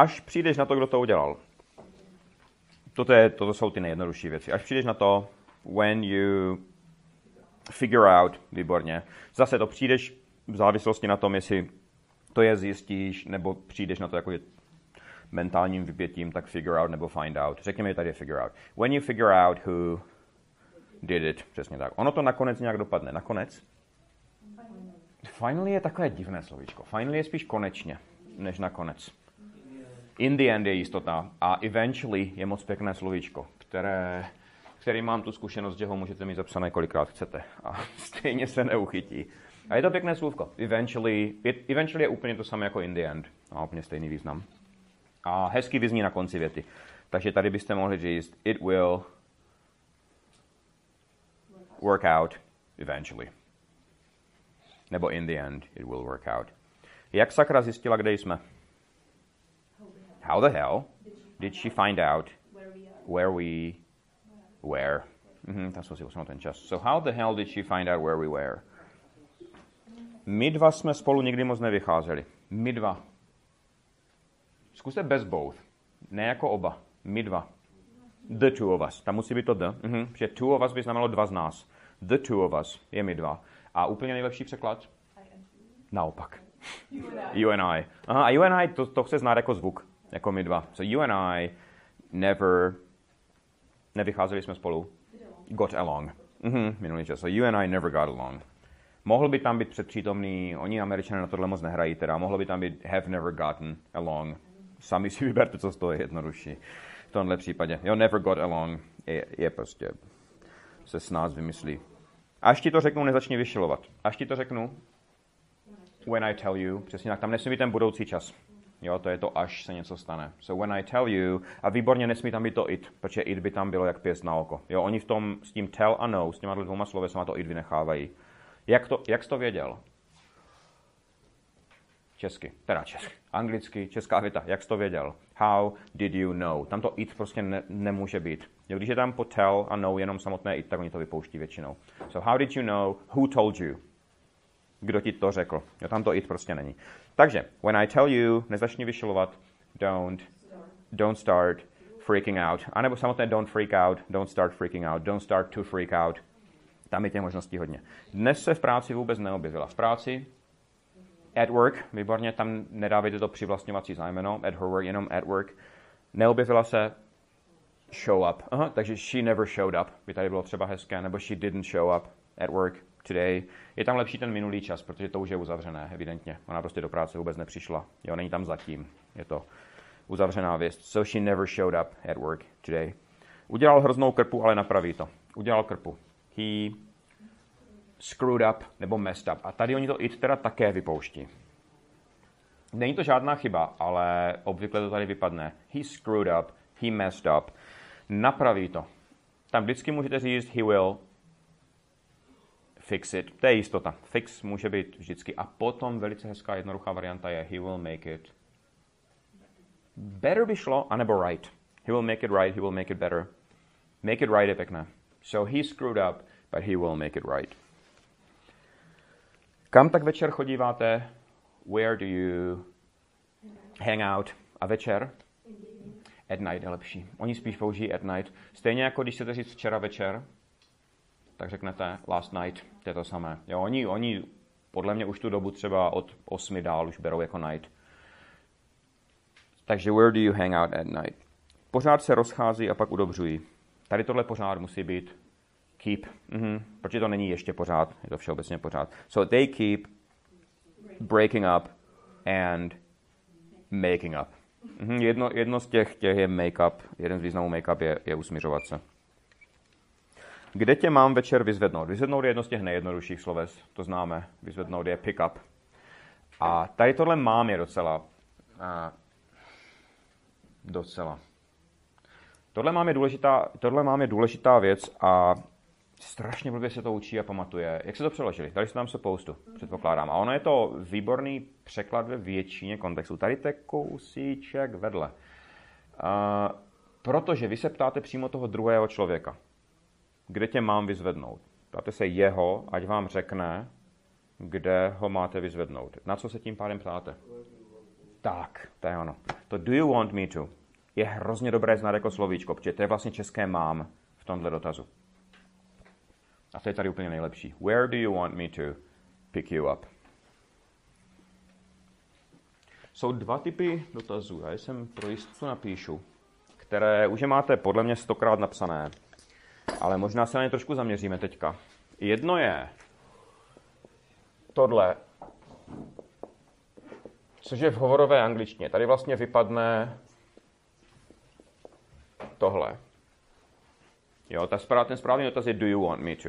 Až přijdeš na to, kdo to udělal. Toto, je, toto jsou ty nejjednodušší věci. Až přijdeš na to, when you figure out, výborně. Zase to přijdeš v závislosti na tom, jestli to je zjistíš, nebo přijdeš na to jako mentálním vypětím, tak figure out nebo find out. Řekněme, tady je figure out. When you figure out who did it, přesně tak. Ono to nakonec nějak dopadne. Nakonec? Finally je takové divné slovíčko. Finally je spíš konečně, než nakonec. In the end je jistota a eventually je moc pěkné slovíčko, které, který mám tu zkušenost, že ho můžete mít zapsané kolikrát chcete a stejně se neuchytí. A je to pěkné slůvko. Eventually, eventually je úplně to samé jako in the end. Má úplně stejný význam. A hezky vyzní na konci věty. Takže tady byste mohli říct, it will work out eventually. Nebo in the end, it will work out. Jak sakra zjistila, kde jsme? How the hell did she find out where we were? Mhm, tam jsme si posunul ten čas. So how the hell did she find out where we were? My dva jsme spolu nikdy moc nevycházeli. My dva. Zkuste bez both. Ne jako oba. My dva. The two of us. Tam musí být to the. Mhm. Protože two of us by znamenalo dva z nás. The two of us je my dva. A úplně nejlepší překlad? Naopak. You and I. Aha, a you and I, to, to chce znát jako zvuk. Jako my dva. So you and I never, nevycházeli jsme spolu. Got along. Mhm, minulý čas. So you and I never got along. Mohl by tam být předpřítomný, oni američané na tohle moc nehrají, teda mohlo by tam být have never gotten along. Sami si vyberte, co z toho je jednodušší. V tomhle případě. Jo, never got along je, je prostě se s nás vymyslí. Až ti to řeknu, nezačni vyšilovat. Až ti to řeknu, when I tell you, přesně tak, tam nesmí být ten budoucí čas. Jo, to je to, až se něco stane. So when I tell you, a výborně nesmí tam být to it, protože it by tam bylo jak pěst na oko. Jo, oni v tom s tím tell a know, s těma dvěma slovy se to it vynechávají. Jak, to, jak jsi to věděl? Česky, teda česky, anglicky, česká věta, jak jsi to věděl? How did you know? Tam to it prostě ne, nemůže být. Jo, když je tam po tell a know jenom samotné it, tak oni to vypouští většinou. So how did you know? Who told you? Kdo ti to řekl? Jo, tam to it prostě není. Takže, when I tell you, nezačni vyšilovat, don't, don't start freaking out. A nebo samotné don't freak out, don't start freaking out, don't start to freak out. Tam je těch možností hodně. Dnes se v práci vůbec neobjevila. V práci at work, výborně, tam nedávejte to přivlastňovací zájmeno, at her work, jenom at work. Neobjevila se show up. Aha, takže she never showed up, by tady bylo třeba hezké, nebo she didn't show up at work today. Je tam lepší ten minulý čas, protože to už je uzavřené, evidentně. Ona prostě do práce vůbec nepřišla. Jo, není tam zatím. Je to uzavřená věc. So she never showed up at work today. Udělal hroznou krpu, ale napraví to. Udělal krpu. He screwed up nebo messed up. A tady oni to it teda také vypouští. Není to žádná chyba, ale obvykle to tady vypadne. He screwed up, he messed up. Napraví to. Tam vždycky můžete říct he will fix it. To je jistota. Fix může být vždycky. A potom velice hezká jednoduchá varianta je he will make it better by šlo, anebo right. He will make it right, he will make it better. Make it right je pěkné. So he screwed up, but he will make it right. Kam tak večer chodíváte? Where do you hang out? A večer? At night je lepší. Oni spíš použijí at night. Stejně jako když chcete říct včera večer, tak řeknete last night, to je to samé. Jo, oni, oni podle mě už tu dobu třeba od 8 dál už berou jako night. Takže where do you hang out at night? Pořád se rozchází a pak udobřují. Tady tohle pořád musí být keep. Mm-hmm. Protože to není ještě pořád, je to všeobecně pořád. So they keep breaking up and making up. Mm-hmm. Jedno, jedno z těch, těch je make-up, jeden z významů make-up je, je usmířovat se. Kde tě mám večer vyzvednout? Vyzvednout je jedno z těch nejjednodušších sloves, to známe. Vyzvednout je pick up. A tady tohle mám je docela, uh, docela. Tohle mám je důležitá, tohle mám je důležitá věc a strašně blbě se to učí a pamatuje. Jak se to přeložili? Dali se tam spoustu, předpokládám. A ono je to výborný překlad ve většině kontextů. Tady to kousíček vedle. Uh, protože vy se ptáte přímo toho druhého člověka. Kde tě mám vyzvednout? Ptáte se jeho, ať vám řekne, kde ho máte vyzvednout. Na co se tím pádem ptáte? Tak, to je ono. To do you want me to je hrozně dobré znát jako slovíčko, protože to je vlastně české mám v tomhle dotazu. A to je tady úplně nejlepší. Where do you want me to pick you up? Jsou dva typy dotazů. Já jsem pro jistotu napíšu, které už je máte podle mě stokrát napsané, ale možná se na ně trošku zaměříme teďka. Jedno je tohle, což je v hovorové angličtině. Tady vlastně vypadne tohle. Jo, ta správ, ten správný dotaz je do you want me to.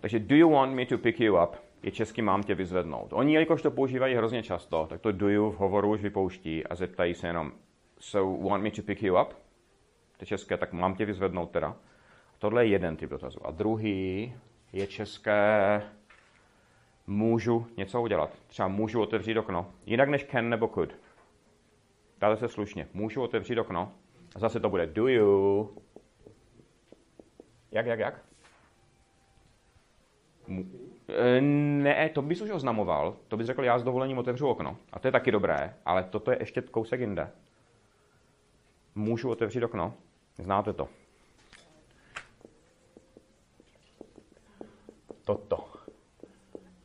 Takže do you want me to pick you up je česky mám tě vyzvednout. Oni, jelikož to používají hrozně často, tak to do you v hovoru už vypouští a zeptají se jenom so want me to pick you up? To je české, tak mám tě vyzvednout teda. Tohle je jeden typ dotazu. A druhý je české můžu něco udělat. Třeba můžu otevřít okno. Jinak než can nebo could. Dále se slušně. Můžu otevřít okno. A zase to bude do you. Jak, jak, jak? E, ne, to bys už oznamoval. To bys řekl, já s dovolením otevřu okno. A to je taky dobré, ale toto je ještě kousek jinde. Můžu otevřít okno? Znáte to. Toto.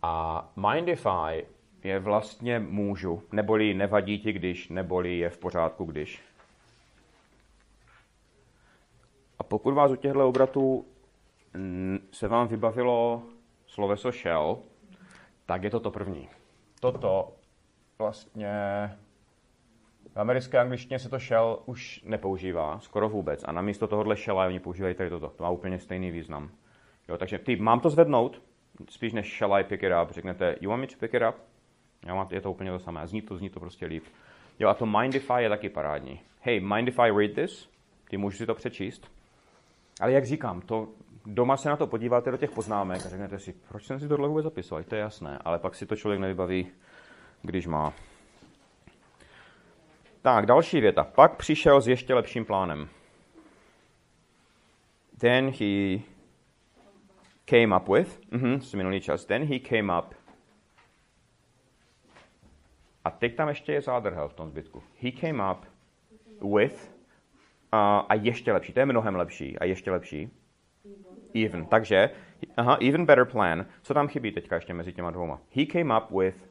A Mindify je vlastně můžu, neboli nevadí ti když, neboli je v pořádku když. A pokud vás u těchto obratů se vám vybavilo sloveso shell, tak je to to první. Toto vlastně v americké angličtině se to shell už nepoužívá, skoro vůbec. A namísto tohohle shella oni používají tady toto. To má úplně stejný význam. Jo, takže ty, mám to zvednout, spíš než shall I pick it up, řeknete you want me to pick it up? Jo, je to úplně to samé. Zní to, zní to prostě líp. Jo, a to mindify je taky parádní. Hey, mind if I read this? Ty můžeš si to přečíst? Ale jak říkám, to doma se na to podíváte do těch poznámek a řeknete si, proč jsem si tohle vůbec zapisoval, to je jasné, ale pak si to člověk nevybaví, když má. Tak, další věta. Pak přišel s ještě lepším plánem. Then he came up with, mm-hmm, minulý čas, then he came up. A teď tam ještě je zádrhel v tom zbytku. He came up with a, a ještě lepší, to je mnohem lepší a ještě lepší. Even. Takže, aha, even better plan. Co tam chybí teďka ještě mezi těma dvouma? He came up with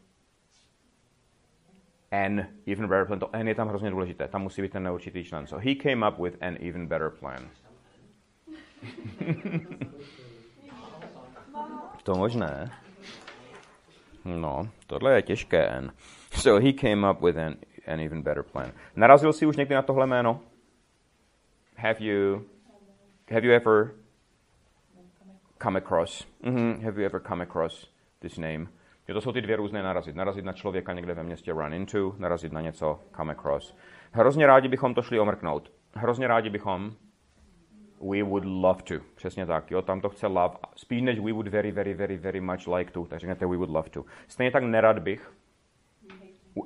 an even better plan. To n je tam hrozně důležité. Tam musí být ten neurčitý člen. So he came up with an even better plan. to možné. No, tohle je těžké. So he came up with an, an even better plan. Narazil si už někdy na tohle jméno? have you have you ever come across? Mm-hmm. Have you ever come across this name? Jo, to jsou ty dvě různé narazit. Narazit na člověka někde ve městě run into, narazit na něco come across. Hrozně rádi bychom to šli omrknout. Hrozně rádi bychom we would love to. Přesně tak, jo, tam to chce love. Spíš než we would very, very, very, very much like to, tak řeknete we would love to. Stejně tak nerad bych.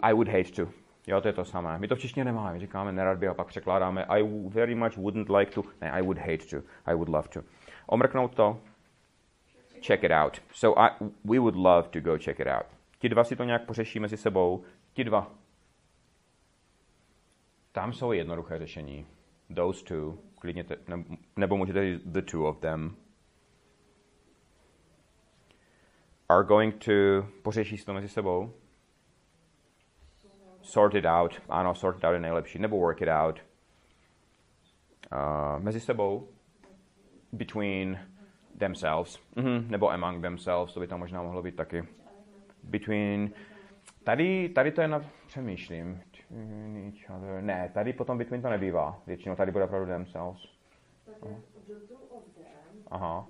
I would hate to. Jo, to je to samé. My to v češtině nemáme. Říkáme nerad by a pak překládáme I very much wouldn't like to. Ne, I would hate to. I would love to. Omrknout to. Check it out. So I, we would love to go check it out. Ti dva si to nějak pořeší mezi sebou. Ti dva. Tam jsou jednoduché řešení. Those two. Klidně te, ne, nebo můžete říct the two of them. Are going to... Pořeší si to mezi sebou sort it out. Ano, sort it out je nejlepší. Nebo work it out. Uh, mezi sebou. Between themselves. Mm-hmm. Nebo among themselves, to by tam možná mohlo být taky. Between. Tady, tady to je na... Přemýšlím. Each other. Ne, tady potom between to nebývá. Většinou tady bude opravdu themselves. Aha.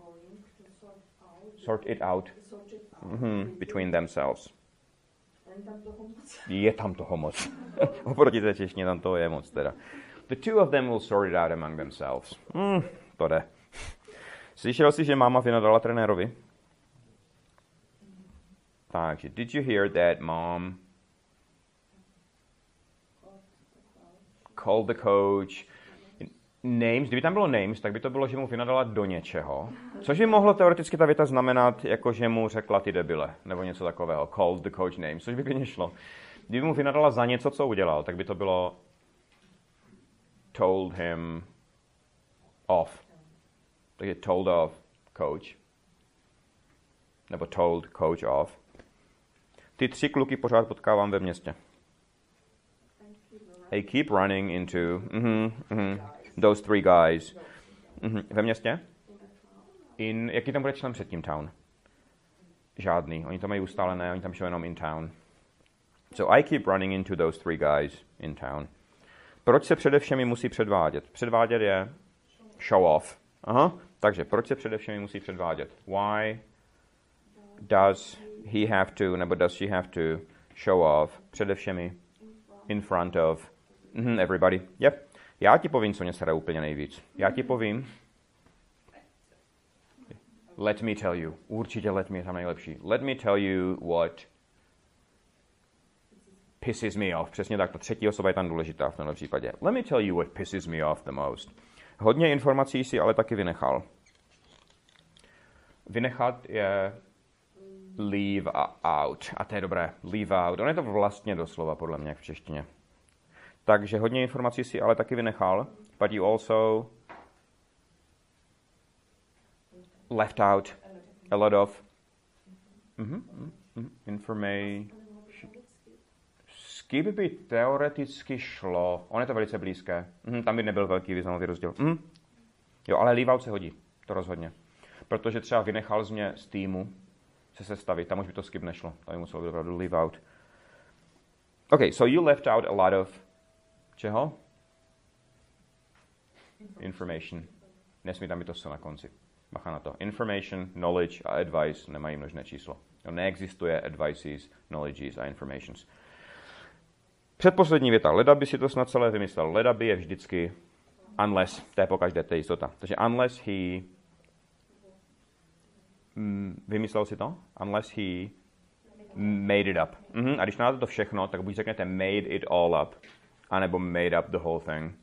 Sort it out. Mm-hmm. Between themselves. Je tam toho moc. Oproti té češtině tam toho je moc teda. The two of them will sort it out among themselves. Hmm, to jde. Slyšel jsi, že máma vynadala trenérovi? Takže, did you hear that mom called the coach names, kdyby tam bylo names, tak by to bylo, že mu vynadala do něčeho. Což by mohlo teoreticky ta věta znamenat, jako že mu řekla ty debile, nebo něco takového. Called the coach names, což by klidně šlo. kdyby mu vynadala za něco, co udělal, tak by to bylo told him off. Takže told off coach. Nebo told coach off. Ty tři kluky pořád potkávám ve městě. They keep running into mm-hmm, mm-hmm, those three guys. Mm-hmm. Ve městě? In, jaký tam bude člen předtím town? Žádný. Oni to mají ustálené, oni tam jsou jenom in town. So I keep running into those three guys in town. Proč se především musí předvádět? Předvádět je show off. Aha. Takže proč se především musí předvádět? Why does he have to, nebo does she have to show off především in front of mm, everybody? Yep. Já ti povím, co mě sere úplně nejvíc. Já ti povím, let me tell you. Určitě let me je tam nejlepší. Let me tell you what pisses me off. Přesně tak, ta třetí osoba je tam důležitá v tomto případě. Let me tell you what pisses me off the most. Hodně informací si ale taky vynechal. Vynechat je leave out. A to je dobré. Leave out. On je to vlastně doslova, podle mě, v češtině. Takže hodně informací si ale taky vynechal. But you also left out a lot of mm-hmm, mm-hmm, information. Skip by teoreticky šlo. On je to velice blízké. Mm, tam by nebyl velký významový rozdíl. Mm. Jo, ale leave out se hodí. To rozhodně. Protože třeba vynechal z mě z týmu se sestavit. Tam už by to skip nešlo. Tam by musel být opravdu leave out. Okay, so you left out a lot of čeho? Information. Nesmí tam být to se na konci. Bacha na to. Information, knowledge a advice nemají množné číslo. Jo, neexistuje advices, knowledges a informations. Předposlední věta. Leda by si to snad celé vymyslel. Leda by je vždycky unless, to je pokaždé, to je jistota. Takže unless he mm, vymyslel si to? Unless he made it up. Mm-hmm. A když máte to všechno, tak buď řeknete made it all up, anebo made up the whole thing.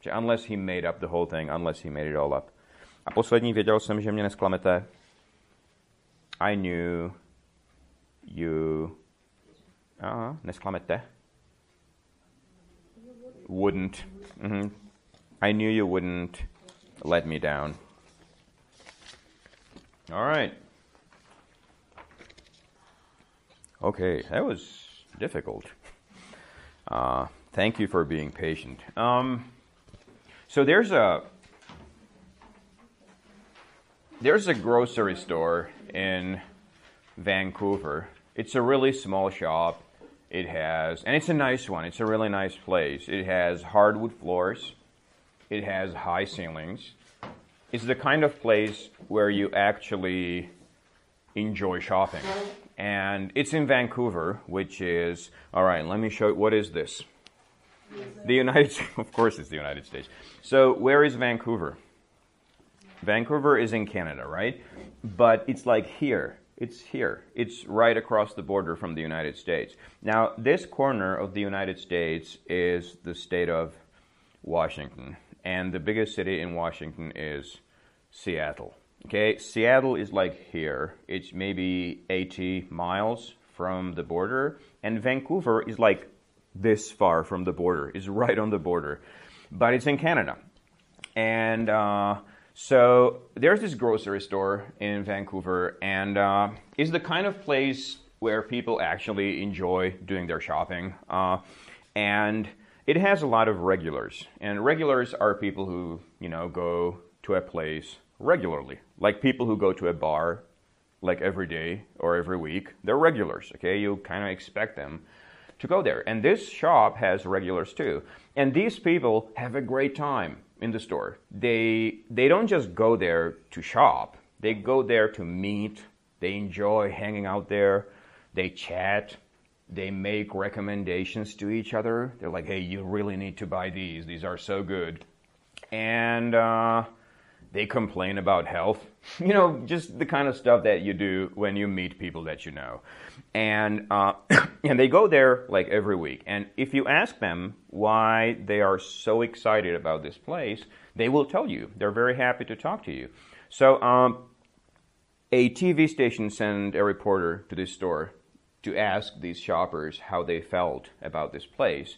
Že unless he made up the whole thing, unless he made it all up. A poslední, věděl jsem, že mě nesklamete. I knew you... Aha, nesklamete. Wouldn't. Mm-hmm. I knew you wouldn't let me down. All right. Okay, that was difficult. Uh, thank you for being patient. Um, so there's a there's a grocery store in Vancouver. It's a really small shop. It has, and it's a nice one. It's a really nice place. It has hardwood floors. It has high ceilings. It's the kind of place where you actually enjoy shopping. And it's in Vancouver, which is, all right, let me show you, what is this? The United States, of course it's the United States. So where is Vancouver? Vancouver is in Canada, right? But it's like here. It's here. It's right across the border from the United States. Now, this corner of the United States is the state of Washington. And the biggest city in Washington is Seattle. Okay, Seattle is like here. It's maybe 80 miles from the border. And Vancouver is like this far from the border, is right on the border. But it's in Canada. And uh, so there's this grocery store in Vancouver, and uh, it's the kind of place where people actually enjoy doing their shopping. Uh, and it has a lot of regulars, and regulars are people who you know go to a place regularly, like people who go to a bar like every day or every week. They're regulars. Okay, you kind of expect them to go there, and this shop has regulars too. And these people have a great time in the store. They they don't just go there to shop. They go there to meet. They enjoy hanging out there. They chat. They make recommendations to each other. They're like, "Hey, you really need to buy these. These are so good." And uh, they complain about health. You know, just the kind of stuff that you do when you meet people that you know. And, uh, and they go there like every week. And if you ask them why they are so excited about this place, they will tell you. They're very happy to talk to you. So, um, a TV station sent a reporter to this store to ask these shoppers how they felt about this place.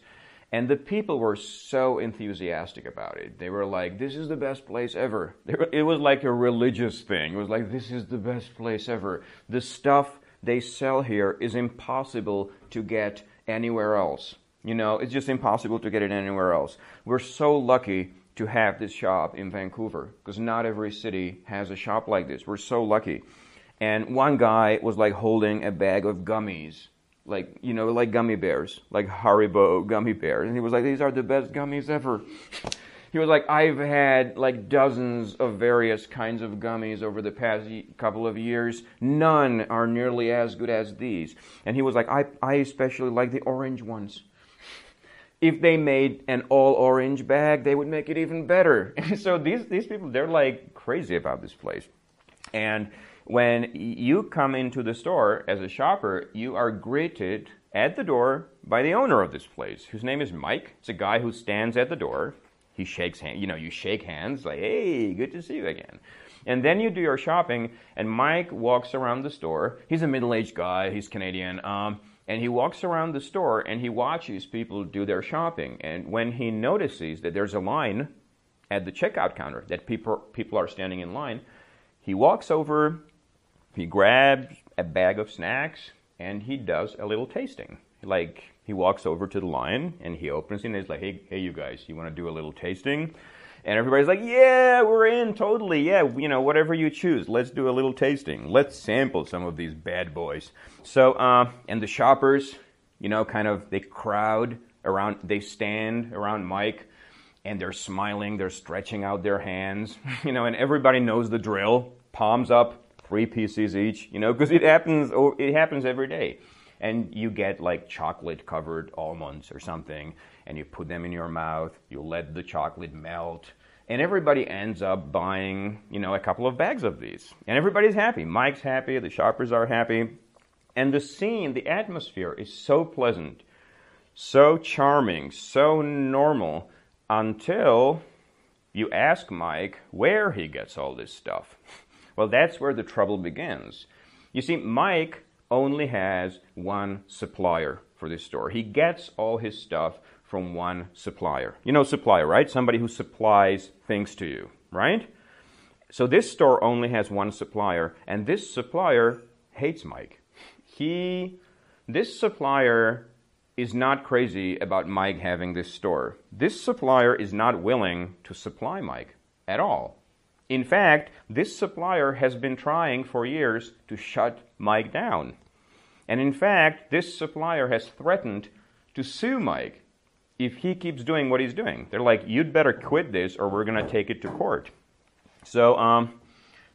And the people were so enthusiastic about it. They were like, this is the best place ever. It was like a religious thing. It was like, this is the best place ever. The stuff they sell here is impossible to get anywhere else. You know, it's just impossible to get it anywhere else. We're so lucky to have this shop in Vancouver because not every city has a shop like this. We're so lucky. And one guy was like holding a bag of gummies, like, you know, like gummy bears, like Haribo gummy bears. And he was like, these are the best gummies ever. he was like, I've had like dozens of various kinds of gummies over the past couple of years. None are nearly as good as these. And he was like, I, I especially like the orange ones if they made an all orange bag, they would make it even better. so these, these people, they're like crazy about this place. And when you come into the store as a shopper, you are greeted at the door by the owner of this place, whose name is Mike. It's a guy who stands at the door. He shakes hands, you know, you shake hands, like, hey, good to see you again. And then you do your shopping, and Mike walks around the store. He's a middle aged guy, he's Canadian. Um, and he walks around the store and he watches people do their shopping. And when he notices that there's a line at the checkout counter, that people, people are standing in line, he walks over, he grabs a bag of snacks, and he does a little tasting. Like, he walks over to the line and he opens it and he's like, hey, hey, you guys, you want to do a little tasting? And everybody's like, yeah, we're in, totally, yeah, you know, whatever you choose. Let's do a little tasting. Let's sample some of these bad boys. So, uh, and the shoppers, you know, kind of, they crowd around, they stand around Mike and they're smiling, they're stretching out their hands, you know, and everybody knows the drill. Palms up, three pieces each, you know, because it happens, it happens every day. And you get like chocolate covered almonds or something and you put them in your mouth, you let the chocolate melt, and everybody ends up buying, you know, a couple of bags of these. And everybody's happy. Mike's happy, the shoppers are happy. And the scene, the atmosphere is so pleasant, so charming, so normal until you ask Mike where he gets all this stuff. Well, that's where the trouble begins. You see, Mike only has one supplier for this store. He gets all his stuff from one supplier. You know, supplier, right? Somebody who supplies things to you, right? So this store only has one supplier, and this supplier hates Mike. He, this supplier is not crazy about Mike having this store. This supplier is not willing to supply Mike at all. In fact, this supplier has been trying for years to shut Mike down. And in fact, this supplier has threatened to sue Mike if he keeps doing what he's doing. They're like, you'd better quit this or we're going to take it to court. So, um,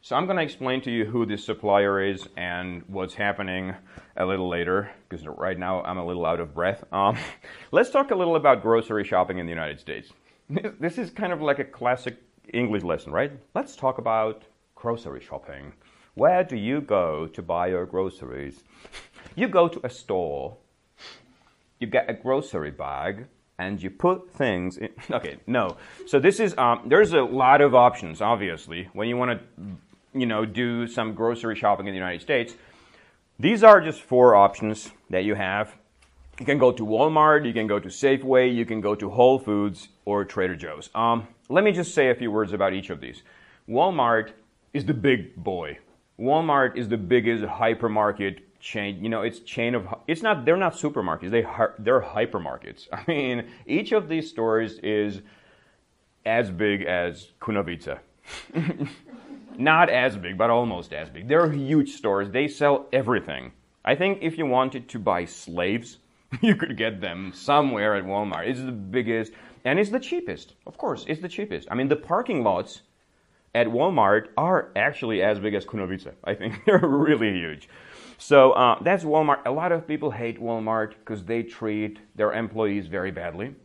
so I'm going to explain to you who this supplier is and what's happening a little later, because right now I'm a little out of breath. Um, let's talk a little about grocery shopping in the United States. This is kind of like a classic English lesson, right? Let's talk about grocery shopping. Where do you go to buy your groceries? You go to a store, you get a grocery bag, and you put things in. Okay, no. So this is um, there's a lot of options. Obviously, when you want to, you know, do some grocery shopping in the United States, these are just four options that you have. You can go to Walmart, you can go to Safeway, you can go to Whole Foods or Trader Joe's. Um, let me just say a few words about each of these. Walmart is the big boy. Walmart is the biggest hypermarket chain you know it's chain of it's not they're not supermarkets they they're hypermarkets. I mean each of these stores is as big as kunovice not as big but almost as big. They're huge stores they sell everything. I think if you wanted to buy slaves you could get them somewhere at walmart. It's the biggest and it's the cheapest of course it's the cheapest i mean the parking lots at walmart are actually as big as kunovice i think they're really huge so uh, that's Walmart. A lot of people hate Walmart because they treat their employees very badly.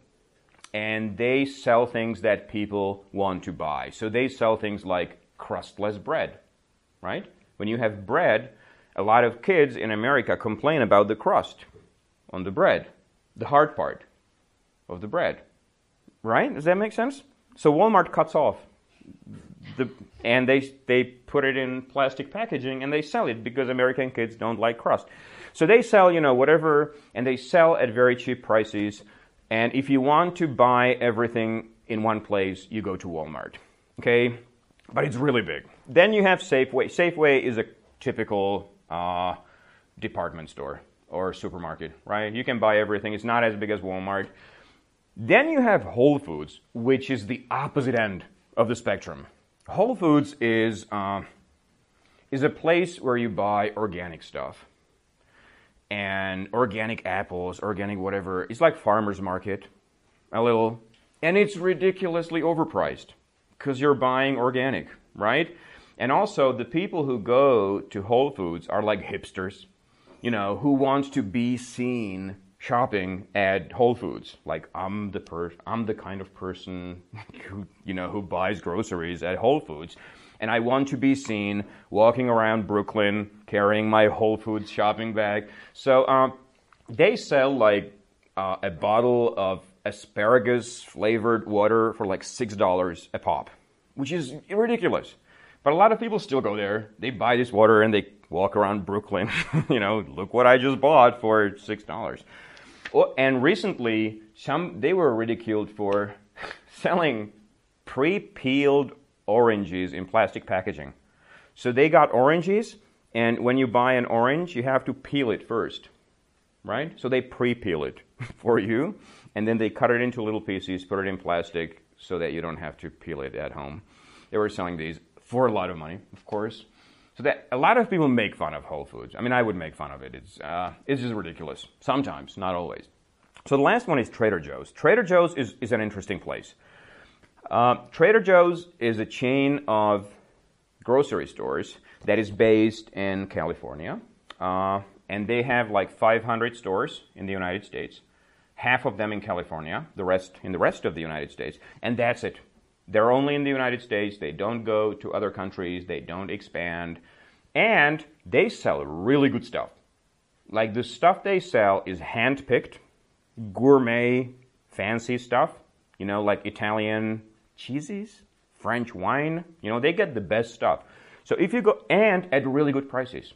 And they sell things that people want to buy. So they sell things like crustless bread, right? When you have bread, a lot of kids in America complain about the crust on the bread, the hard part of the bread, right? Does that make sense? So Walmart cuts off the, and they, they put it in plastic packaging and they sell it because American kids don't like crust. So they sell, you know, whatever, and they sell at very cheap prices. And if you want to buy everything in one place, you go to Walmart. Okay? But it's really big. Then you have Safeway. Safeway is a typical uh, department store or supermarket, right? You can buy everything. It's not as big as Walmart. Then you have Whole Foods, which is the opposite end of the spectrum. Whole Foods is uh, is a place where you buy organic stuff and organic apples, organic whatever. It's like farmers market, a little, and it's ridiculously overpriced because you're buying organic, right? And also, the people who go to Whole Foods are like hipsters, you know, who want to be seen shopping at Whole Foods. Like I'm the per- I'm the kind of person who you know who buys groceries at Whole Foods, and I want to be seen walking around Brooklyn carrying my Whole Foods shopping bag. So um, they sell like uh, a bottle of asparagus flavored water for like six dollars a pop, which is ridiculous. But a lot of people still go there. They buy this water and they walk around Brooklyn. you know, look what I just bought for six dollars. And recently, some they were ridiculed for selling pre-peeled oranges in plastic packaging. So they got oranges, and when you buy an orange, you have to peel it first, right? So they pre-peel it for you, and then they cut it into little pieces, put it in plastic, so that you don't have to peel it at home. They were selling these for a lot of money, of course. So that a lot of people make fun of Whole Foods. I mean, I would make fun of it. It's uh, it's just ridiculous. Sometimes, not always. So the last one is Trader Joe's. Trader Joe's is, is an interesting place. Uh, Trader Joe's is a chain of grocery stores that is based in California, uh, and they have like 500 stores in the United States. Half of them in California, the rest in the rest of the United States, and that's it. They're only in the United States. They don't go to other countries. They don't expand. And they sell really good stuff. Like the stuff they sell is hand-picked, gourmet, fancy stuff. You know, like Italian cheeses, French wine. You know, they get the best stuff. So if you go, and at really good prices.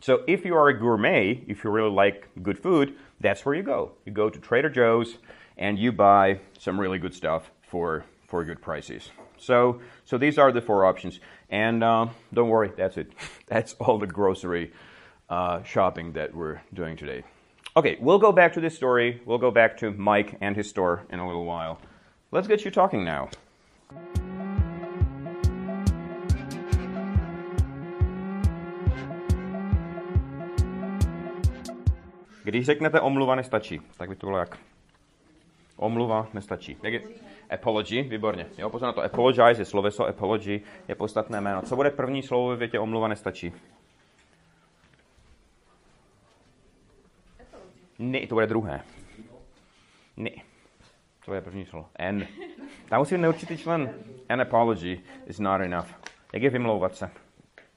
So if you are a gourmet, if you really like good food, that's where you go. You go to Trader Joe's and you buy some really good stuff for for good prices. So, so these are the four options. And uh, don't worry, that's it. That's all the grocery uh, shopping that we're doing today. Okay, we'll go back to this story. We'll go back to Mike and his store in a little while. Let's get you talking now. Když řeknete omluva nestačí, tak by to bylo jak? Omluva nestačí. Jak je? Apology, výborně. Jo, pozor na to. Apologize je sloveso, apology je podstatné jméno. Co bude první slovo ve větě omluva nestačí? Ne, to bude druhé. Ne. To bude první slovo. N. Tam musí být neurčitý člen. An apology is not enough. Jak je vymlouvat se?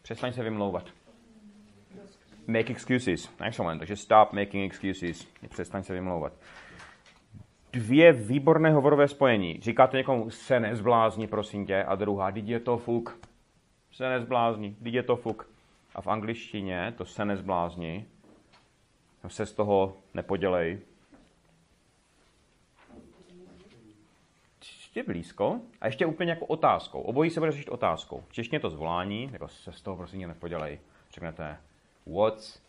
Přestaň se vymlouvat. Make excuses. Excellent. Takže stop making excuses. Přestaň se vymlouvat dvě výborné hovorové spojení. Říkáte někomu, se nezblázni, prosím tě, a druhá, teď je to fuk. Se nezblázni, teď je to fuk. A v angličtině to se nezblázni, se z toho nepodělej. Ještě blízko a ještě úplně jako otázkou. Obojí se bude řešit otázkou. V češtině to zvlání, jako se z toho prosím tě nepodělej. Řeknete, what's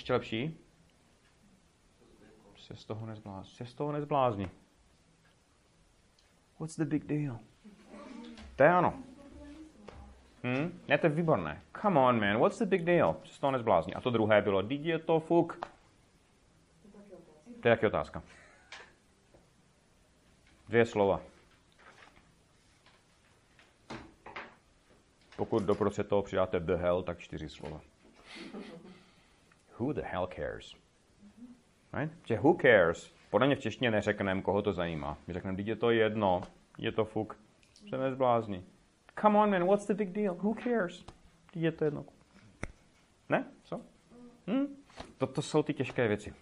Ještě lepší? Se z toho nezblázni. Se z toho nezblázni. What's the big deal? To je ano. Hm? Ne, to je výborné. Come on, man, what's the big deal? Se z toho nezblázni. A to druhé bylo, teď je to fuk. To je taky otázka. Dvě slova. Pokud doprostřed toho přidáte the hell, tak čtyři slova who the hell cares? Right? Že who cares, podle mě v češtině neřekneme, koho to zajímá. My řekneme, teď je to jedno, je to fuk, se nezblázni. Come on, man, what's the big deal? Who cares? Teď je to jedno. Ne? Co? Hm? Toto jsou ty těžké věci.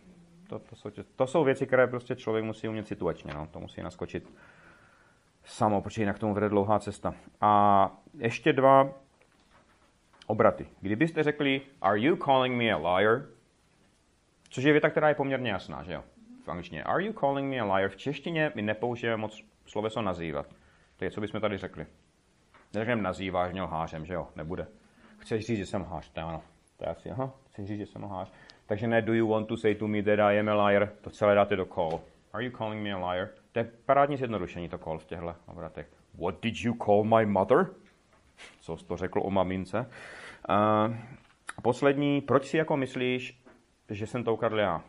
To, to, jsou, to jsou věci, které prostě člověk musí umět situačně, no. to musí naskočit samo, protože jinak tomu vede dlouhá cesta. A ještě dva obraty. Kdybyste řekli, are you calling me a liar? Což je věta, která je poměrně jasná, že jo? V angličtině. Are you calling me a liar? V češtině my nepoužijeme moc sloveso nazývat. je, co bychom tady řekli? Neřekneme nazýváš mě lhářem, že jo? Nebude. Chceš říct, že jsem lhář? To ano. To je asi, aha, chceš říct, že jsem lhář. Takže ne do you want to say to me that I am a liar, to celé dáte do call. Are you calling me a liar? To je parádní zjednodušení to call v těchto obratech. What did you call my mother? Co jsi to řekl o mamince? Uh, poslední, proč si jako myslíš, že jsem to ukradl já?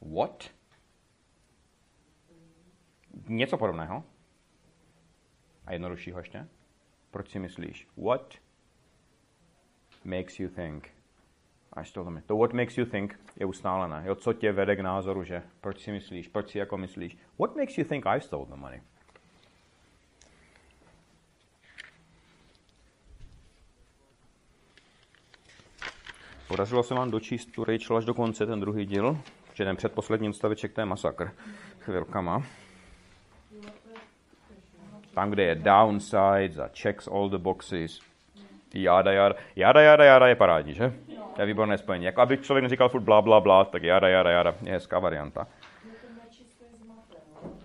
What? Něco podobného. A jednoduššího ještě. Proč si myslíš? What makes you think? Až to To what makes you think je ustálené. Jo, co tě vede k názoru, že proč si myslíš, proč si jako myslíš. What makes you think I stole the money? Podařilo se vám dočíst tu Rachel až do konce, ten druhý díl, že ten předposlední odstaveček, to je masakr. Chvilkama. Tam, kde je downsides a checks all the boxes. Jada, jada. Jada, jada, jada je parádní, že? To je výborné spojení. Jako aby člověk neříkal furt bla, bla, bla, tak jada, jada, jada je hezká varianta.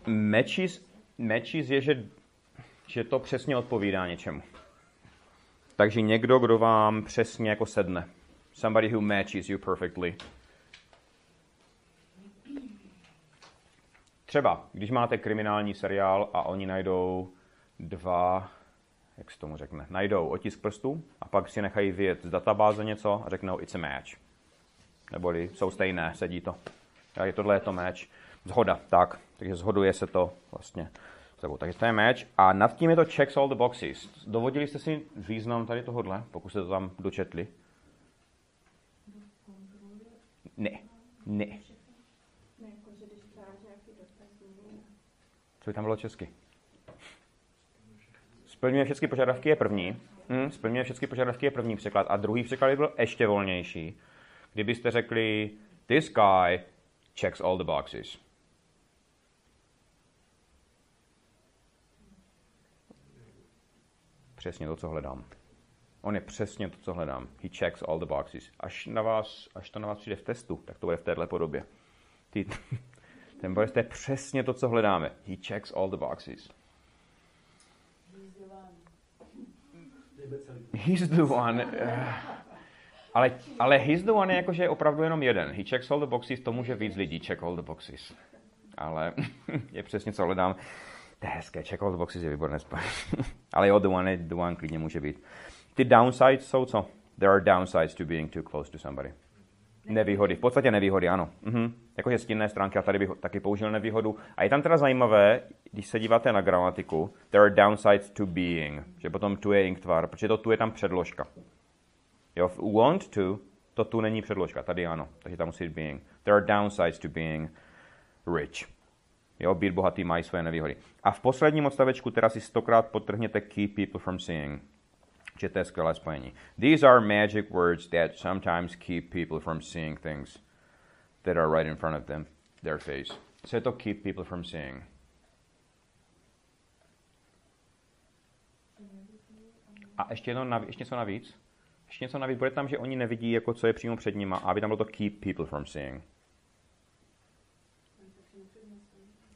Mečis, mečis je, že, že to přesně odpovídá něčemu. Takže někdo, kdo vám přesně jako sedne. Somebody who matches you perfectly. Třeba, když máte kriminální seriál a oni najdou dva, jak se tomu řekne, najdou otisk prstů a pak si nechají vyjet z databáze něco a řeknou it's a match. Neboli jsou stejné, sedí to. A je tohle je to match. Zhoda, tak. Takže zhoduje se to vlastně Takže to je match. A nad tím je to checks all the boxes. Dovodili jste si význam tady tohohle, pokud jste to tam dočetli? Ne. Ne. Co by tam bylo česky? Splňuje všechny požadavky je první. Hmm, splňuje všechny požadavky je první překlad. A druhý překlad by byl ještě volnější. Kdybyste řekli, this guy checks all the boxes. Přesně to, co hledám. On je přesně to, co hledám. He checks all the boxes. Až, na vás, až to na vás přijde v testu, tak to bude v této podobě. Ty, ten box, to je přesně to, co hledáme. He checks all the boxes. He's the one. Uh, ale, ale he's the one je jakože opravdu jenom jeden. He checks all the boxes, to může víc lidí check all the boxes. Ale je přesně, co hledám. To je hezké, check all the boxes je výborné ale jo, the one, the one klidně může být. Ty downsides jsou co? There are downsides to being too close to somebody. Nevýhody, v podstatě nevýhody, ano. Mhm. Jakože stinné stránky, a tady bych taky použil nevýhodu. A je tam teda zajímavé, když se díváte na gramatiku, there are downsides to being, že potom tu je tvar, protože to tu je tam předložka. Jo, want to, to tu není předložka, tady ano, takže tam musí být being. There are downsides to being rich. Jo, být bohatý mají své nevýhody. A v posledním odstavečku teda si stokrát potrhněte keep people from seeing. These are magic words that sometimes keep people from seeing things that are right in front of them, their face. Je to keep people from seeing? A ještě, jedno, ještě něco navíc. Ještě něco navíc. Bude tam, že oni nevidí, jako co je přímo před nimi, a aby tam bylo to keep people from seeing.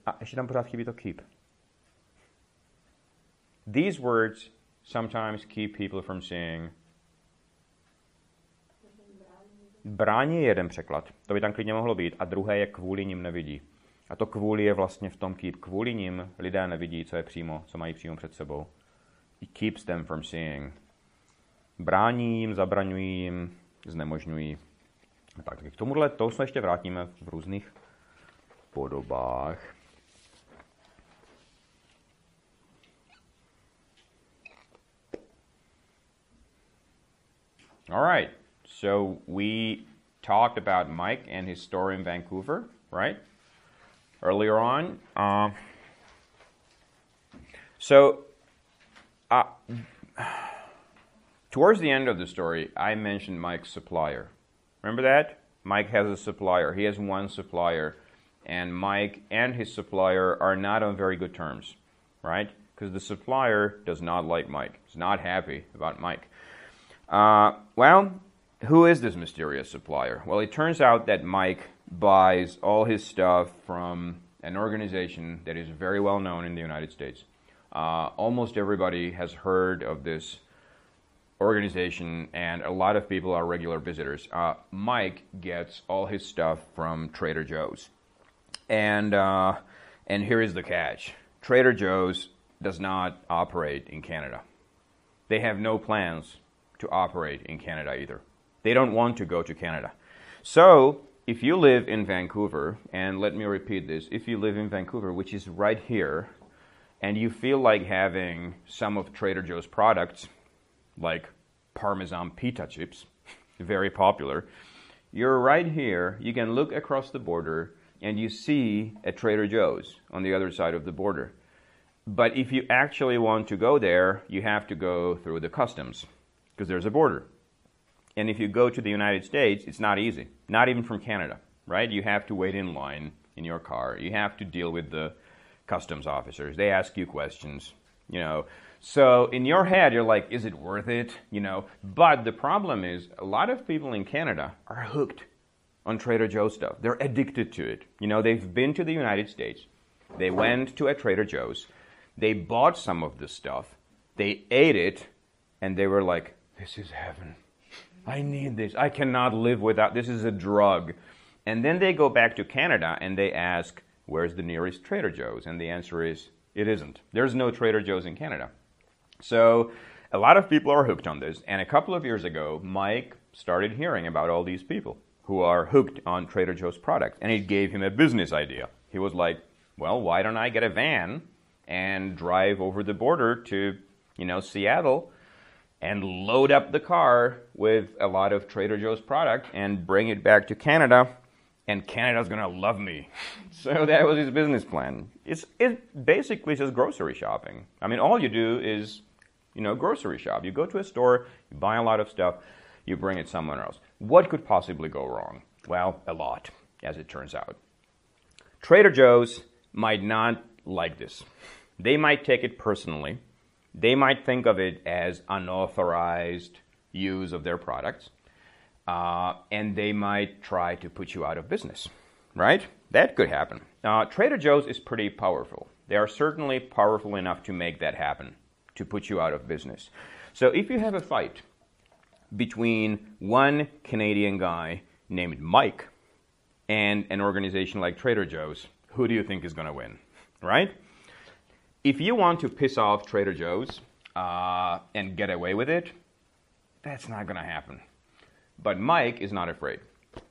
A ještě tam pořád chybí to keep. These words sometimes keep people from seeing. Brání je jeden překlad, to by tam klidně mohlo být, a druhé je kvůli nim nevidí. A to kvůli je vlastně v tom keep. Kvůli nim lidé nevidí, co je přímo, co mají přímo před sebou. It keeps them from seeing. Brání jim, zabraňují jim, znemožňují. Tak, k tomuhle to se ještě vrátíme v různých podobách. All right. So we talked about Mike and his story in Vancouver, right? Earlier on. Uh, so, uh, towards the end of the story, I mentioned Mike's supplier. Remember that? Mike has a supplier. He has one supplier. And Mike and his supplier are not on very good terms, right? Because the supplier does not like Mike. He's not happy about Mike. Uh, well, who is this mysterious supplier? Well, it turns out that Mike buys all his stuff from an organization that is very well known in the United States. Uh, almost everybody has heard of this organization, and a lot of people are regular visitors. Uh, Mike gets all his stuff from Trader Joe's, and uh, and here is the catch: Trader Joe's does not operate in Canada. They have no plans to operate in Canada either. They don't want to go to Canada. So if you live in Vancouver, and let me repeat this: if you live in Vancouver, which is right here, and you feel like having some of Trader Joe's products like Parmesan pita chips, very popular. You're right here. You can look across the border and you see a Trader Joe's on the other side of the border. But if you actually want to go there, you have to go through the customs because there's a border. And if you go to the United States, it's not easy, not even from Canada, right? You have to wait in line in your car. You have to deal with the customs officers. They ask you questions, you know. So in your head, you're like, is it worth it? You know, but the problem is a lot of people in Canada are hooked on Trader Joe's stuff. They're addicted to it. You know, they've been to the United States. They went to a Trader Joe's. They bought some of the stuff. They ate it and they were like, this is heaven. I need this. I cannot live without this is a drug. And then they go back to Canada and they ask, where's the nearest Trader Joe's? And the answer is, it isn't. There's no Trader Joe's in Canada. So a lot of people are hooked on this. And a couple of years ago, Mike started hearing about all these people who are hooked on Trader Joe's products. And it gave him a business idea. He was like, well, why don't I get a van and drive over the border to, you know, Seattle and load up the car with a lot of Trader Joe's product and bring it back to Canada and Canada's to love me. So that was his business plan. It's it basically just grocery shopping. I mean, all you do is you know, grocery shop. You go to a store, you buy a lot of stuff, you bring it somewhere else. What could possibly go wrong? Well, a lot, as it turns out. Trader Joe's might not like this. They might take it personally. They might think of it as unauthorized use of their products. Uh, and they might try to put you out of business, right? That could happen. Uh, Trader Joe's is pretty powerful. They are certainly powerful enough to make that happen to put you out of business. So if you have a fight between one Canadian guy named Mike and an organization like Trader Joe's, who do you think is going to win? Right? If you want to piss off Trader Joe's uh, and get away with it, that's not going to happen. But Mike is not afraid.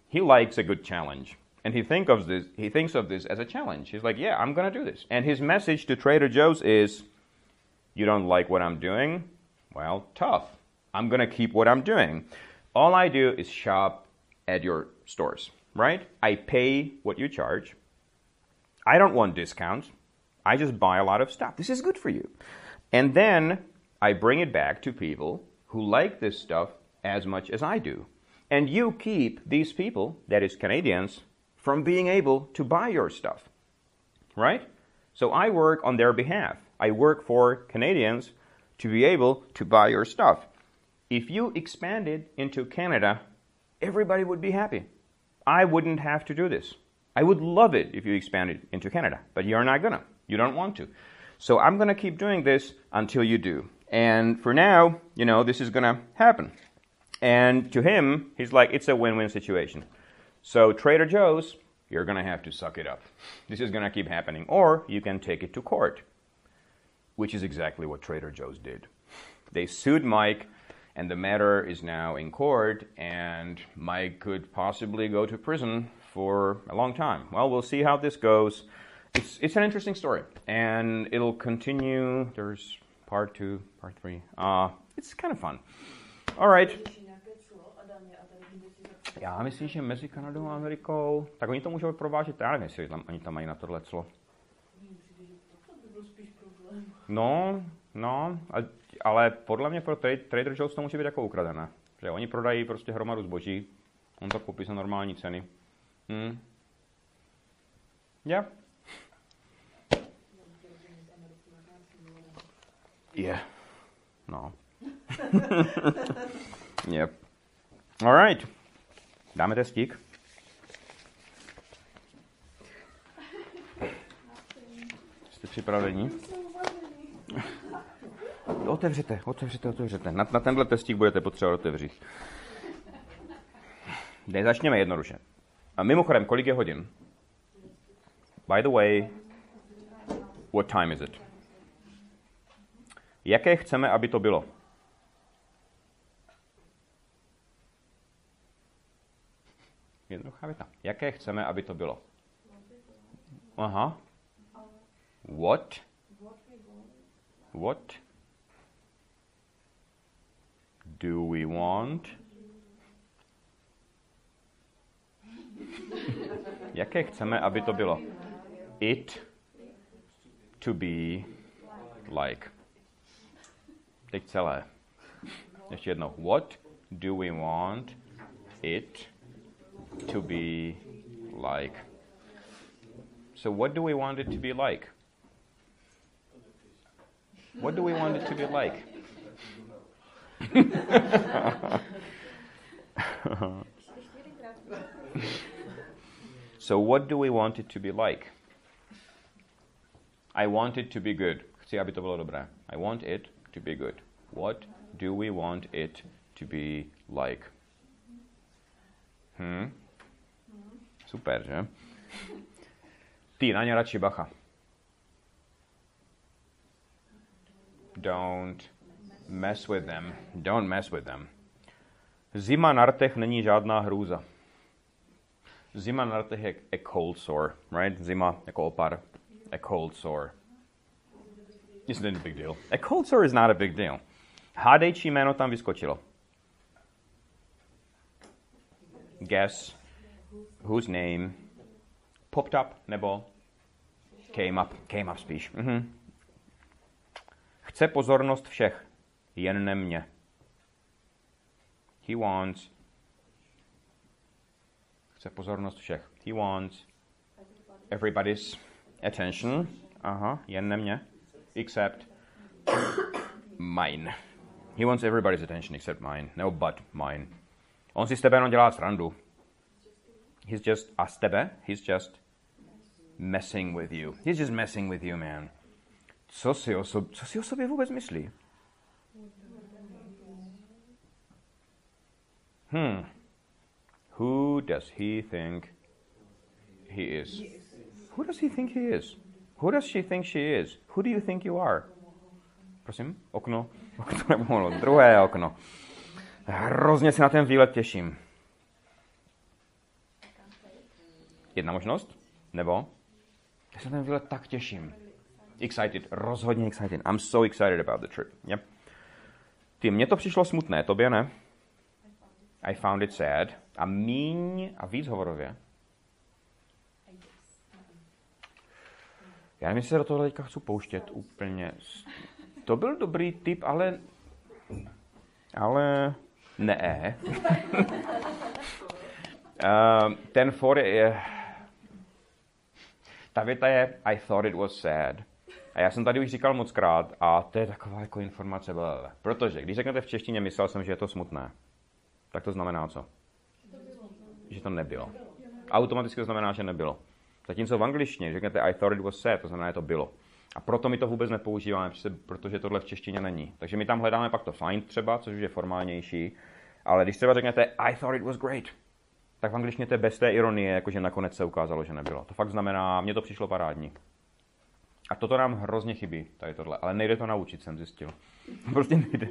He likes a good challenge. And he, think of this, he thinks of this as a challenge. He's like, yeah, I'm going to do this. And his message to Trader Joe's is, you don't like what I'm doing? Well, tough. I'm going to keep what I'm doing. All I do is shop at your stores, right? I pay what you charge. I don't want discounts. I just buy a lot of stuff. This is good for you. And then I bring it back to people who like this stuff as much as I do. And you keep these people, that is Canadians, from being able to buy your stuff, right? So I work on their behalf. I work for Canadians to be able to buy your stuff. If you expanded into Canada, everybody would be happy. I wouldn't have to do this. I would love it if you expanded into Canada, but you're not gonna. You don't want to. So I'm gonna keep doing this until you do. And for now, you know, this is gonna happen. And to him, he's like, it's a win win situation. So Trader Joe's, you're gonna have to suck it up. This is gonna keep happening. Or you can take it to court which is exactly what Trader Joe's did. They sued Mike, and the matter is now in court, and Mike could possibly go to prison for a long time. Well, we'll see how this goes. It's, it's an interesting story, and it'll continue. There's part two, part three. Uh, it's kind of fun. All right. Já myslím, že mezi Kanadou a Amerikou, tak oni to můžou provážet, já nevím, jestli tam, oni tam mají na tohle clo. No, no, ale podle mě pro Trader Joe's to může být jako ukradené. Že oni prodají prostě hromadu zboží On to koupí za normální ceny. Hm. Yeah. Yeah. No. yep. All right. Dáme testík. Jste připraveni? Otevřete, otevřete, otevřete. Na, na tenhle testík budete potřebovat otevřít. Ne, začněme jednoduše. A mimochodem, kolik je hodin? By the way, what time is it? Jaké chceme, aby to bylo? Jednoduchá věta. Jaké chceme, aby to bylo? Aha. What? What do we want? Jaké chceme, aby to bylo? It to be like. Teď celé. Ještě jednou. What do we want it to be like? So what do we want it to be like? What do we want it to be like? so what do we want it to be like? I want it to be good. Chci, aby to bylo dobré. I want it to be good. What do we want it to be like? Hm? Super, že? Ty, na ně radši bacha. Don't mess with them. Don't mess with them. Zima na rtech není žádná hrůza. Zima na rtech je a cold sore, right? Zima jako opar. A cold sore. Isn't it a big deal? A cold sore is not a big deal. Hádej, čí jméno tam vyskočilo. Guess whose name popped up nebo came up. Came up spíš. Mhm. Chce pozornost všech, jen ne mě. He wants chce pozornost všech. He wants everybody's attention. Aha, jen ne mě. Except mine. He wants everybody's attention except mine. No, but mine. On si s tebe dělá srandu. He's just, a s tebe, he's just messing with you. He's just messing with you, man. Co si o, co si o sobě vůbec myslí? Hmm. Who does he think he is? Who does he think he is? Who does she think she is? Who do you think you are? Prosím, okno. Okno nepomohlo. Druhé okno. Hrozně se na ten výlet těším. Jedna možnost? Nebo? Já se na ten výlet tak těším. Excited. Rozhodně excited. I'm so excited about the trip. Yep. Ty, mně to přišlo smutné, tobě ne? I found it sad. A míň a víc hovorově. Já nevím, jestli se do toho teďka chci pouštět úplně. To byl dobrý tip, ale... Ale... Ne. uh, ten for je... Ta věta je I thought it was sad. A já jsem tady už říkal moc krát a to je taková jako informace. Blablabla. Protože když řeknete v češtině, myslel jsem, že je to smutné. Tak to znamená co? Že to nebylo. Automaticky to znamená, že nebylo. Zatímco v angličtině řeknete I thought it was sad, to znamená, že to bylo. A proto my to vůbec nepoužíváme, protože tohle v češtině není. Takže my tam hledáme pak to find třeba, což už je formálnější. Ale když třeba řeknete I thought it was great, tak v angličtině to je bez té ironie, jakože nakonec se ukázalo, že nebylo. To fakt znamená, mně to přišlo parádní. A toto nám hrozně chybí, tady tohle. Ale nejde to naučit, jsem zjistil. Prostě nejde.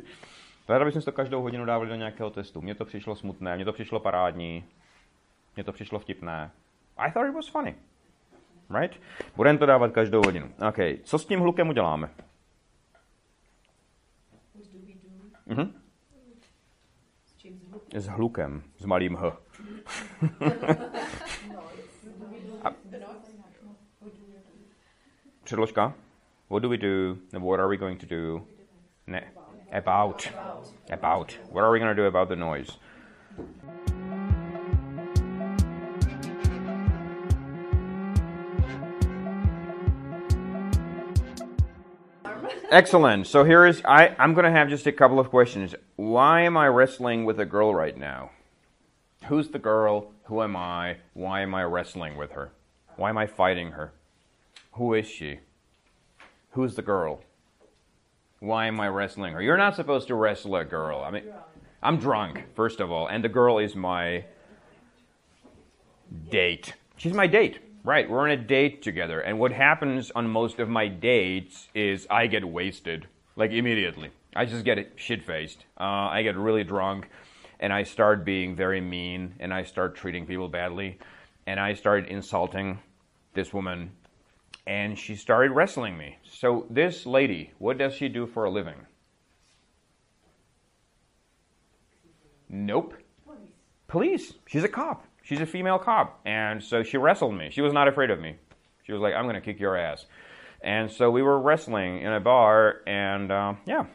Ráda bychom to každou hodinu dávali do nějakého testu. Mně to přišlo smutné, mně to přišlo parádní, mně to přišlo vtipné. I thought it was funny. Right? Budeme to dávat každou hodinu. OK. Co s tím hlukem uděláme? Mhm. S hlukem. S malým H. A... Předložka? What do we do? Nebo what are we going to do? Ne. About. About. What are we going to do about the noise? Excellent. So here is I, I'm going to have just a couple of questions. Why am I wrestling with a girl right now? Who's the girl? Who am I? Why am I wrestling with her? Why am I fighting her? Who is she? Who's the girl? Why am I wrestling her? You're not supposed to wrestle a girl. I mean, I'm drunk, first of all, and the girl is my date. She's my date. Right, we're on a date together, and what happens on most of my dates is I get wasted, like immediately. I just get shit faced. Uh, I get really drunk, and I start being very mean, and I start treating people badly, and I start insulting this woman, and she started wrestling me. So, this lady, what does she do for a living? Nope. Police. She's a cop she's a female cop. And so she wrestled me. She was not afraid of me. She was like, I'm going to kick your ass. And so we were wrestling in a bar, and uh, yeah.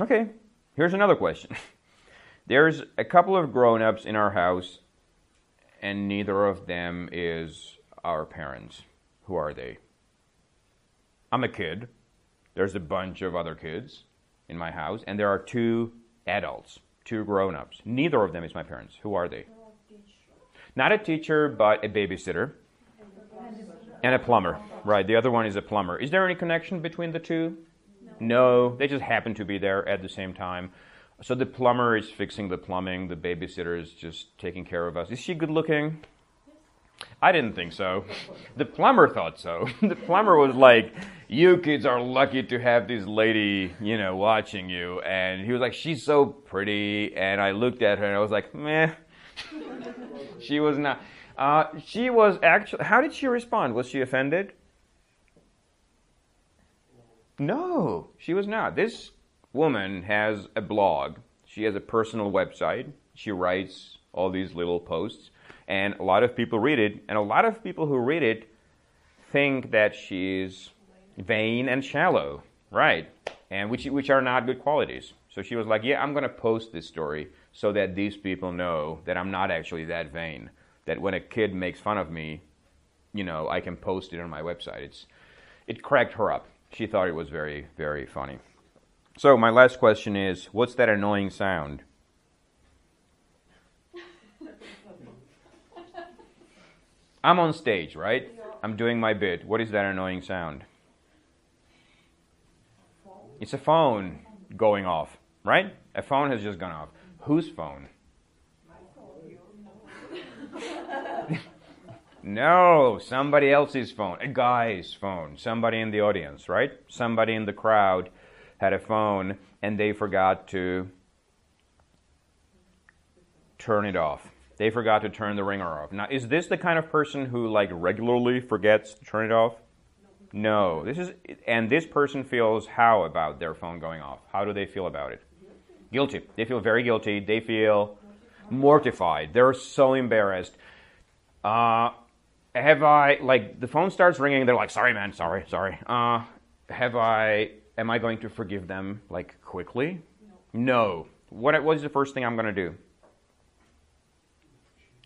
Okay, here's another question. There's a couple of grown ups in our house, and neither of them is our parents. Who are they? I'm a kid. There's a bunch of other kids in my house, and there are two adults, two grown ups. Neither of them is my parents. Who are they? Not a teacher, but a babysitter. And a plumber. Right, the other one is a plumber. Is there any connection between the two? No. they just happen to be there at the same time. So the plumber is fixing the plumbing, the babysitter is just taking care of us. Is she good looking? I didn't think so. The plumber thought so. the plumber was like, "You kids are lucky to have this lady, you know, watching you." And he was like, "She's so pretty." And I looked at her and I was like, "Meh." she was not. Uh, she was actually. How did she respond? Was she offended? No, she was not. This woman has a blog. She has a personal website. She writes all these little posts, and a lot of people read it. And a lot of people who read it think that she's vain and shallow, right? And which which are not good qualities. So she was like, "Yeah, I'm going to post this story." So that these people know that I'm not actually that vain. That when a kid makes fun of me, you know, I can post it on my website. It's, it cracked her up. She thought it was very, very funny. So, my last question is what's that annoying sound? I'm on stage, right? I'm doing my bit. What is that annoying sound? It's a phone going off, right? A phone has just gone off. Whose phone? no, somebody else's phone. A guy's phone. Somebody in the audience, right? Somebody in the crowd had a phone and they forgot to turn it off. They forgot to turn the ringer off. Now, is this the kind of person who like regularly forgets to turn it off? No. This is and this person feels how about their phone going off? How do they feel about it? Guilty. They feel very guilty. They feel mortified. They're so embarrassed. Uh, have I, like, the phone starts ringing. They're like, sorry, man, sorry, sorry. Uh, have I, am I going to forgive them, like, quickly? No. no. What, is the first thing I'm going to do?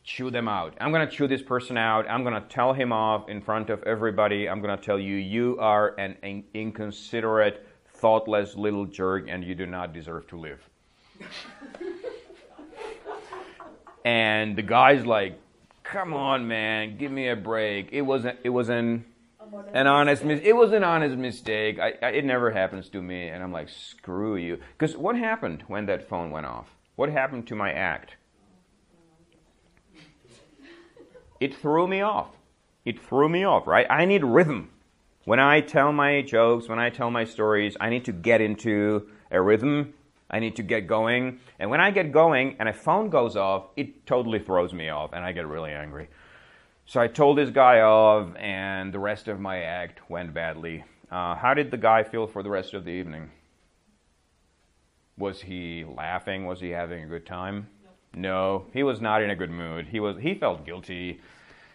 Chew them out. I'm going to chew this person out. I'm going to tell him off in front of everybody. I'm going to tell you, you are an inconsiderate, thoughtless little jerk, and you do not deserve to live and the guy's like, "Come on, man, give me a break." It wasn't. It was an an honest. Mis- it was an honest mistake. I, I, it never happens to me, and I'm like, "Screw you." Because what happened when that phone went off? What happened to my act? It threw me off. It threw me off. Right? I need rhythm. When I tell my jokes, when I tell my stories, I need to get into a rhythm I need to get going. And when I get going and a phone goes off, it totally throws me off and I get really angry. So I told this guy off, and the rest of my act went badly. Uh, how did the guy feel for the rest of the evening? Was he laughing? Was he having a good time? No, he was not in a good mood. He was. He felt guilty,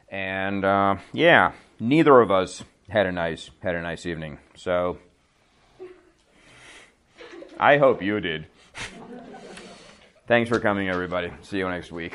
and uh, yeah, neither of us had a nice had a nice evening. So I hope you did. Thanks for coming, everybody. See you next week.